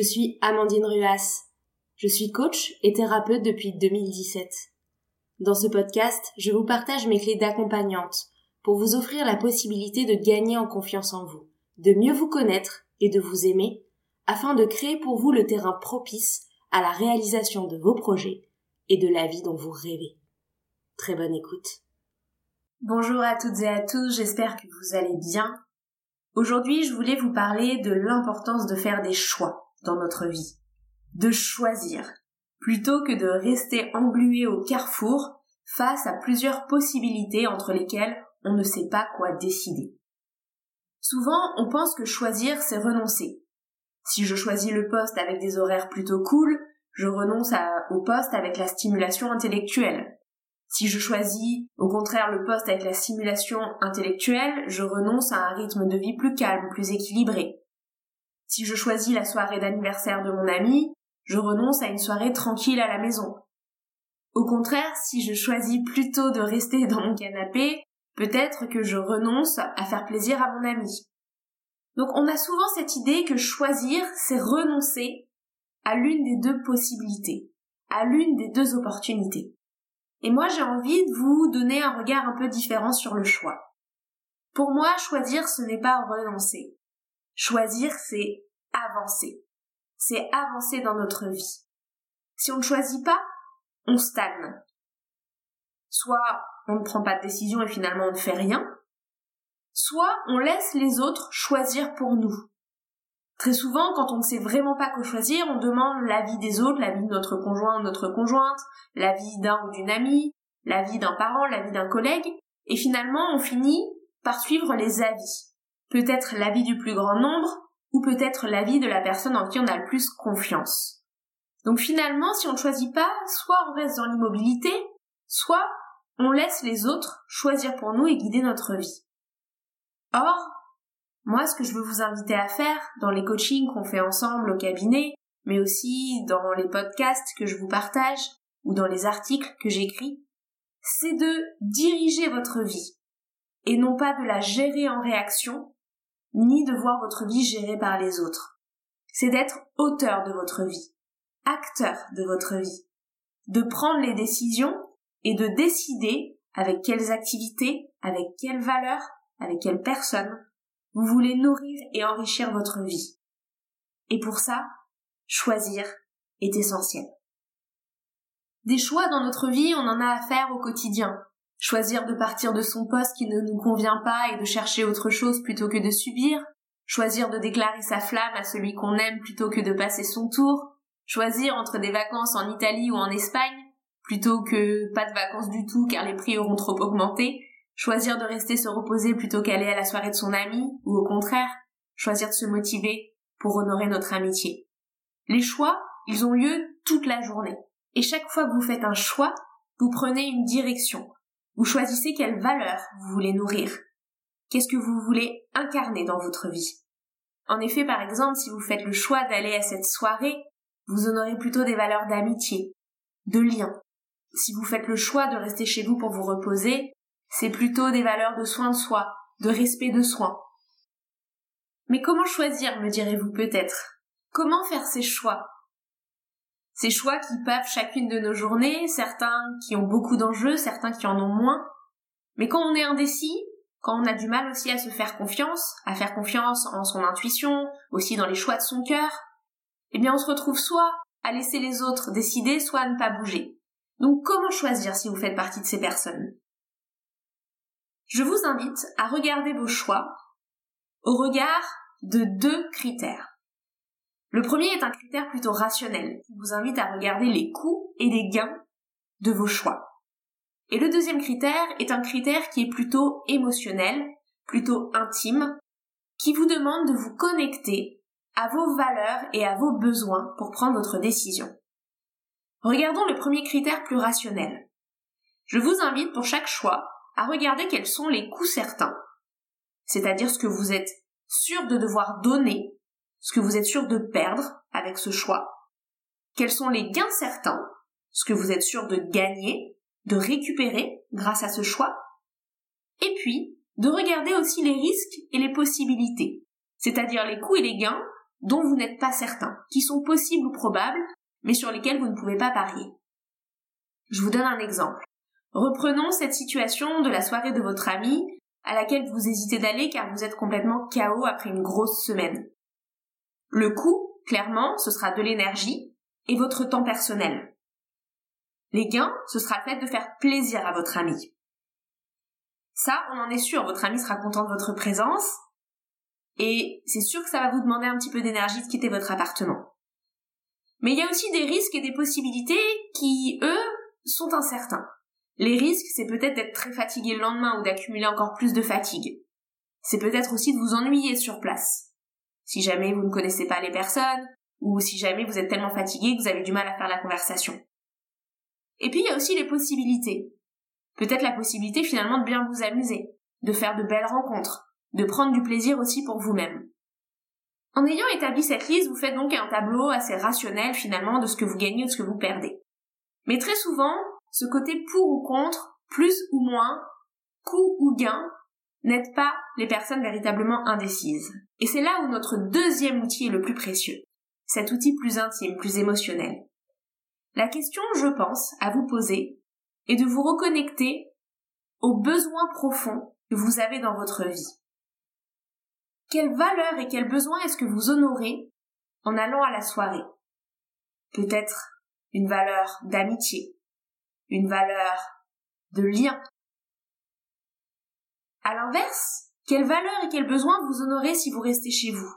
Je suis Amandine Ruas. Je suis coach et thérapeute depuis 2017. Dans ce podcast, je vous partage mes clés d'accompagnante pour vous offrir la possibilité de gagner en confiance en vous, de mieux vous connaître et de vous aimer, afin de créer pour vous le terrain propice à la réalisation de vos projets et de la vie dont vous rêvez. Très bonne écoute. Bonjour à toutes et à tous, j'espère que vous allez bien. Aujourd'hui, je voulais vous parler de l'importance de faire des choix dans notre vie, de choisir, plutôt que de rester englué au carrefour face à plusieurs possibilités entre lesquelles on ne sait pas quoi décider. Souvent, on pense que choisir, c'est renoncer. Si je choisis le poste avec des horaires plutôt cool, je renonce au poste avec la stimulation intellectuelle. Si je choisis au contraire le poste avec la stimulation intellectuelle, je renonce à un rythme de vie plus calme, plus équilibré. Si je choisis la soirée d'anniversaire de mon ami, je renonce à une soirée tranquille à la maison. Au contraire, si je choisis plutôt de rester dans mon canapé, peut-être que je renonce à faire plaisir à mon ami. Donc on a souvent cette idée que choisir, c'est renoncer à l'une des deux possibilités, à l'une des deux opportunités. Et moi j'ai envie de vous donner un regard un peu différent sur le choix. Pour moi, choisir, ce n'est pas renoncer. Choisir, c'est avancer. C'est avancer dans notre vie. Si on ne choisit pas, on stagne. Soit on ne prend pas de décision et finalement on ne fait rien, soit on laisse les autres choisir pour nous. Très souvent, quand on ne sait vraiment pas quoi choisir, on demande l'avis des autres, l'avis de notre conjoint ou notre conjointe, l'avis d'un ou d'une amie, l'avis d'un parent, l'avis d'un collègue, et finalement on finit par suivre les avis peut-être l'avis du plus grand nombre, ou peut-être l'avis de la personne en qui on a le plus confiance. Donc finalement, si on ne choisit pas, soit on reste dans l'immobilité, soit on laisse les autres choisir pour nous et guider notre vie. Or, moi, ce que je veux vous inviter à faire dans les coachings qu'on fait ensemble au cabinet, mais aussi dans les podcasts que je vous partage ou dans les articles que j'écris, c'est de diriger votre vie et non pas de la gérer en réaction ni de voir votre vie gérée par les autres. C'est d'être auteur de votre vie, acteur de votre vie, de prendre les décisions et de décider avec quelles activités, avec quelles valeurs, avec quelles personnes vous voulez nourrir et enrichir votre vie. Et pour ça, choisir est essentiel. Des choix dans notre vie, on en a à faire au quotidien choisir de partir de son poste qui ne nous convient pas et de chercher autre chose plutôt que de subir, choisir de déclarer sa flamme à celui qu'on aime plutôt que de passer son tour, choisir entre des vacances en Italie ou en Espagne plutôt que pas de vacances du tout car les prix auront trop augmenté, choisir de rester se reposer plutôt qu'aller à la soirée de son ami ou au contraire, choisir de se motiver pour honorer notre amitié. Les choix, ils ont lieu toute la journée. Et chaque fois que vous faites un choix, vous prenez une direction, vous choisissez quelle valeur vous voulez nourrir. Qu'est-ce que vous voulez incarner dans votre vie? En effet, par exemple, si vous faites le choix d'aller à cette soirée, vous honorez plutôt des valeurs d'amitié, de lien. Si vous faites le choix de rester chez vous pour vous reposer, c'est plutôt des valeurs de soin de soi, de respect de soin. Mais comment choisir, me direz-vous peut-être? Comment faire ces choix? Ces choix qui pavent chacune de nos journées, certains qui ont beaucoup d'enjeux, certains qui en ont moins. Mais quand on est indécis, quand on a du mal aussi à se faire confiance, à faire confiance en son intuition, aussi dans les choix de son cœur, eh bien on se retrouve soit à laisser les autres décider, soit à ne pas bouger. Donc comment choisir si vous faites partie de ces personnes? Je vous invite à regarder vos choix au regard de deux critères. Le premier est un critère plutôt rationnel, qui vous invite à regarder les coûts et les gains de vos choix. Et le deuxième critère est un critère qui est plutôt émotionnel, plutôt intime, qui vous demande de vous connecter à vos valeurs et à vos besoins pour prendre votre décision. Regardons le premier critère plus rationnel. Je vous invite pour chaque choix à regarder quels sont les coûts certains, c'est-à-dire ce que vous êtes sûr de devoir donner ce que vous êtes sûr de perdre avec ce choix, quels sont les gains certains, ce que vous êtes sûr de gagner, de récupérer grâce à ce choix, et puis de regarder aussi les risques et les possibilités, c'est-à-dire les coûts et les gains, dont vous n'êtes pas certain, qui sont possibles ou probables, mais sur lesquels vous ne pouvez pas parier. Je vous donne un exemple. Reprenons cette situation de la soirée de votre ami à laquelle vous hésitez d'aller car vous êtes complètement KO après une grosse semaine. Le coût, clairement, ce sera de l'énergie et votre temps personnel. Les gains, ce sera le fait de faire plaisir à votre ami. Ça, on en est sûr, votre ami sera content de votre présence, et c'est sûr que ça va vous demander un petit peu d'énergie de quitter votre appartement. Mais il y a aussi des risques et des possibilités qui, eux, sont incertains. Les risques, c'est peut-être d'être très fatigué le lendemain ou d'accumuler encore plus de fatigue. C'est peut-être aussi de vous ennuyer sur place. Si jamais vous ne connaissez pas les personnes, ou si jamais vous êtes tellement fatigué que vous avez du mal à faire la conversation. Et puis il y a aussi les possibilités. Peut-être la possibilité finalement de bien vous amuser, de faire de belles rencontres, de prendre du plaisir aussi pour vous-même. En ayant établi cette liste, vous faites donc un tableau assez rationnel finalement de ce que vous gagnez ou de ce que vous perdez. Mais très souvent, ce côté pour ou contre, plus ou moins, coût ou gain, n'aide pas les personnes véritablement indécises. Et c'est là où notre deuxième outil est le plus précieux. Cet outil plus intime, plus émotionnel. La question, je pense, à vous poser est de vous reconnecter aux besoins profonds que vous avez dans votre vie. Quelle valeur et quel besoin est-ce que vous honorez en allant à la soirée? Peut-être une valeur d'amitié, une valeur de lien. À l'inverse, quelle valeur et quel besoin vous honorez si vous restez chez vous?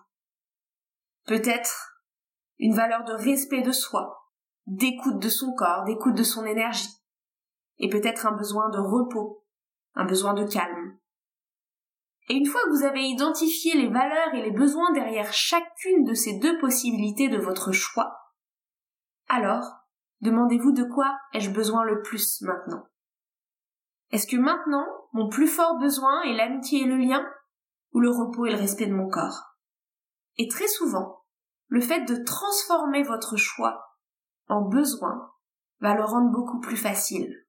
Peut-être une valeur de respect de soi, d'écoute de son corps, d'écoute de son énergie, et peut-être un besoin de repos, un besoin de calme. Et une fois que vous avez identifié les valeurs et les besoins derrière chacune de ces deux possibilités de votre choix, alors demandez-vous de quoi ai-je besoin le plus maintenant? Est-ce que maintenant mon plus fort besoin est l'amitié et le lien ou le repos et le respect de mon corps? Et très souvent, le fait de transformer votre choix en besoin va le rendre beaucoup plus facile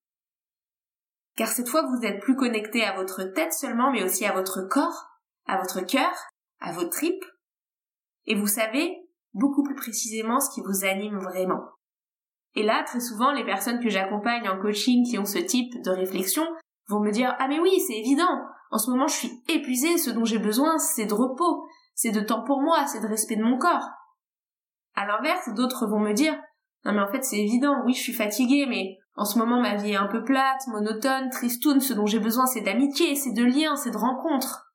car cette fois vous êtes plus connecté à votre tête seulement, mais aussi à votre corps, à votre cœur, à vos tripes, et vous savez beaucoup plus précisément ce qui vous anime vraiment. Et là, très souvent, les personnes que j'accompagne en coaching qui ont ce type de réflexion vont me dire Ah mais oui, c'est évident, en ce moment je suis épuisée, ce dont j'ai besoin, c'est de repos, c'est de temps pour moi, c'est de respect de mon corps. À l'inverse, d'autres vont me dire Non mais en fait c'est évident, oui je suis fatiguée, mais en ce moment, ma vie est un peu plate, monotone, tristoune, ce dont j'ai besoin c'est d'amitié, c'est de liens, c'est de rencontres.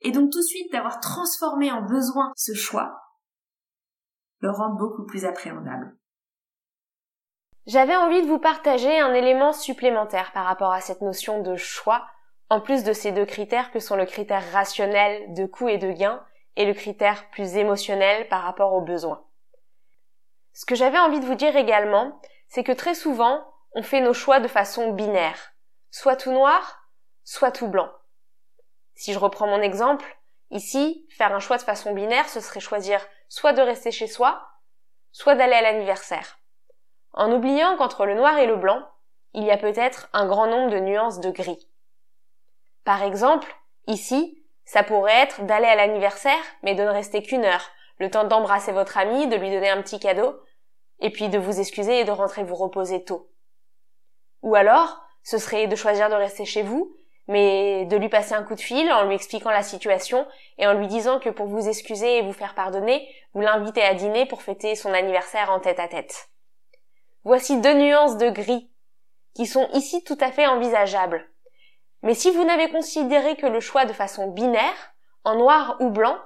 Et donc tout de suite d'avoir transformé en besoin ce choix le rend beaucoup plus appréhendable. J'avais envie de vous partager un élément supplémentaire par rapport à cette notion de choix, en plus de ces deux critères que sont le critère rationnel de coût et de gain et le critère plus émotionnel par rapport aux besoins. Ce que j'avais envie de vous dire également, c'est que très souvent, on fait nos choix de façon binaire, soit tout noir, soit tout blanc. Si je reprends mon exemple, ici, faire un choix de façon binaire, ce serait choisir soit de rester chez soi, soit d'aller à l'anniversaire. En oubliant qu'entre le noir et le blanc, il y a peut-être un grand nombre de nuances de gris. Par exemple, ici, ça pourrait être d'aller à l'anniversaire, mais de ne rester qu'une heure, le temps d'embrasser votre ami, de lui donner un petit cadeau, et puis de vous excuser et de rentrer vous reposer tôt. Ou alors, ce serait de choisir de rester chez vous, mais de lui passer un coup de fil en lui expliquant la situation et en lui disant que pour vous excuser et vous faire pardonner, vous l'invitez à dîner pour fêter son anniversaire en tête à tête. Voici deux nuances de gris qui sont ici tout à fait envisageables. Mais si vous n'avez considéré que le choix de façon binaire, en noir ou blanc,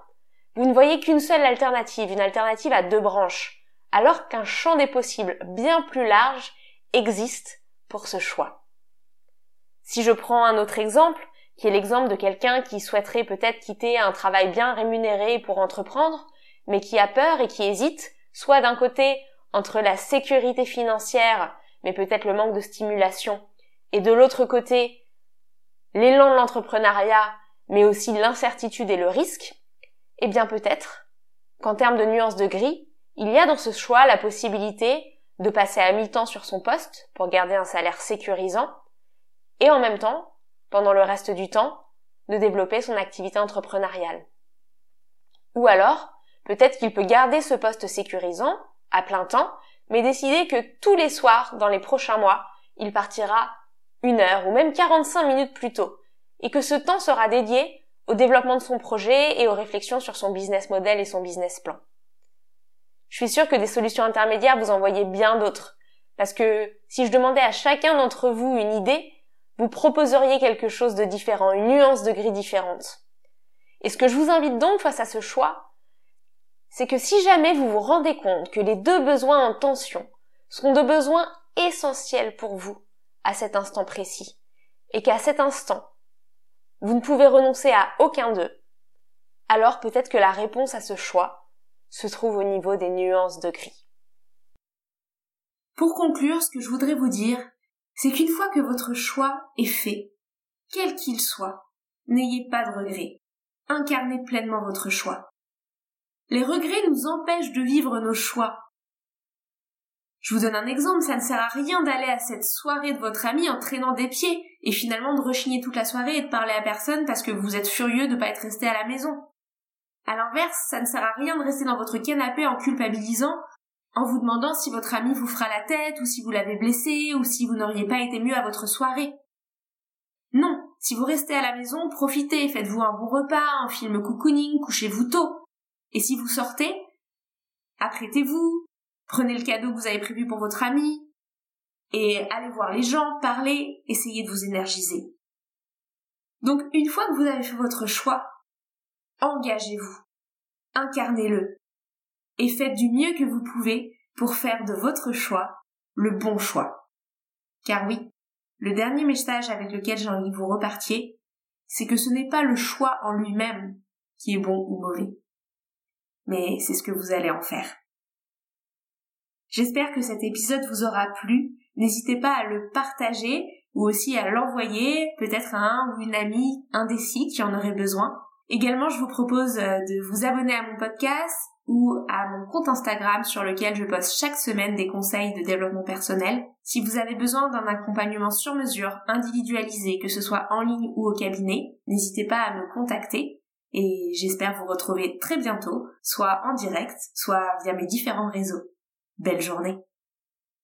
vous ne voyez qu'une seule alternative, une alternative à deux branches alors qu'un champ des possibles bien plus large existe pour ce choix. Si je prends un autre exemple, qui est l'exemple de quelqu'un qui souhaiterait peut-être quitter un travail bien rémunéré pour entreprendre, mais qui a peur et qui hésite, soit d'un côté entre la sécurité financière, mais peut-être le manque de stimulation, et de l'autre côté l'élan de l'entrepreneuriat, mais aussi l'incertitude et le risque, eh bien peut-être qu'en termes de nuances de gris, il y a dans ce choix la possibilité de passer à mi-temps sur son poste pour garder un salaire sécurisant et en même temps, pendant le reste du temps, de développer son activité entrepreneuriale. Ou alors, Peut-être qu'il peut garder ce poste sécurisant, à plein temps, mais décider que tous les soirs, dans les prochains mois, il partira une heure ou même 45 minutes plus tôt, et que ce temps sera dédié au développement de son projet et aux réflexions sur son business model et son business plan. Je suis sûre que des solutions intermédiaires vous en voyez bien d'autres, parce que si je demandais à chacun d'entre vous une idée, vous proposeriez quelque chose de différent, une nuance de gris différente. Et ce que je vous invite donc face à ce choix, c'est que si jamais vous vous rendez compte que les deux besoins en tension sont deux besoins essentiels pour vous à cet instant précis, et qu'à cet instant, vous ne pouvez renoncer à aucun d'eux, alors peut-être que la réponse à ce choix se trouve au niveau des nuances de gris. Pour conclure, ce que je voudrais vous dire, c'est qu'une fois que votre choix est fait, quel qu'il soit, n'ayez pas de regrets. Incarnez pleinement votre choix. Les regrets nous empêchent de vivre nos choix. Je vous donne un exemple, ça ne sert à rien d'aller à cette soirée de votre ami en traînant des pieds et finalement de rechigner toute la soirée et de parler à personne parce que vous êtes furieux de ne pas être resté à la maison. À l'inverse, ça ne sert à rien de rester dans votre canapé en culpabilisant, en vous demandant si votre ami vous fera la tête ou si vous l'avez blessé ou si vous n'auriez pas été mieux à votre soirée. Non, si vous restez à la maison, profitez, faites-vous un bon repas, un film cocooning, couchez-vous tôt. Et si vous sortez, apprêtez-vous, prenez le cadeau que vous avez prévu pour votre ami, et allez voir les gens, parlez, essayez de vous énergiser. Donc une fois que vous avez fait votre choix, engagez-vous, incarnez-le, et faites du mieux que vous pouvez pour faire de votre choix le bon choix. Car oui, le dernier message avec lequel j'ai envie que vous repartiez, c'est que ce n'est pas le choix en lui-même qui est bon ou mauvais, mais c'est ce que vous allez en faire. J'espère que cet épisode vous aura plu. N'hésitez pas à le partager ou aussi à l'envoyer peut-être à un ou une amie indécis qui en aurait besoin. Également, je vous propose euh, de vous abonner à mon podcast ou à mon compte Instagram sur lequel je poste chaque semaine des conseils de développement personnel. Si vous avez besoin d'un accompagnement sur mesure, individualisé, que ce soit en ligne ou au cabinet, n'hésitez pas à me contacter et j'espère vous retrouver très bientôt, soit en direct, soit via mes différents réseaux. Belle journée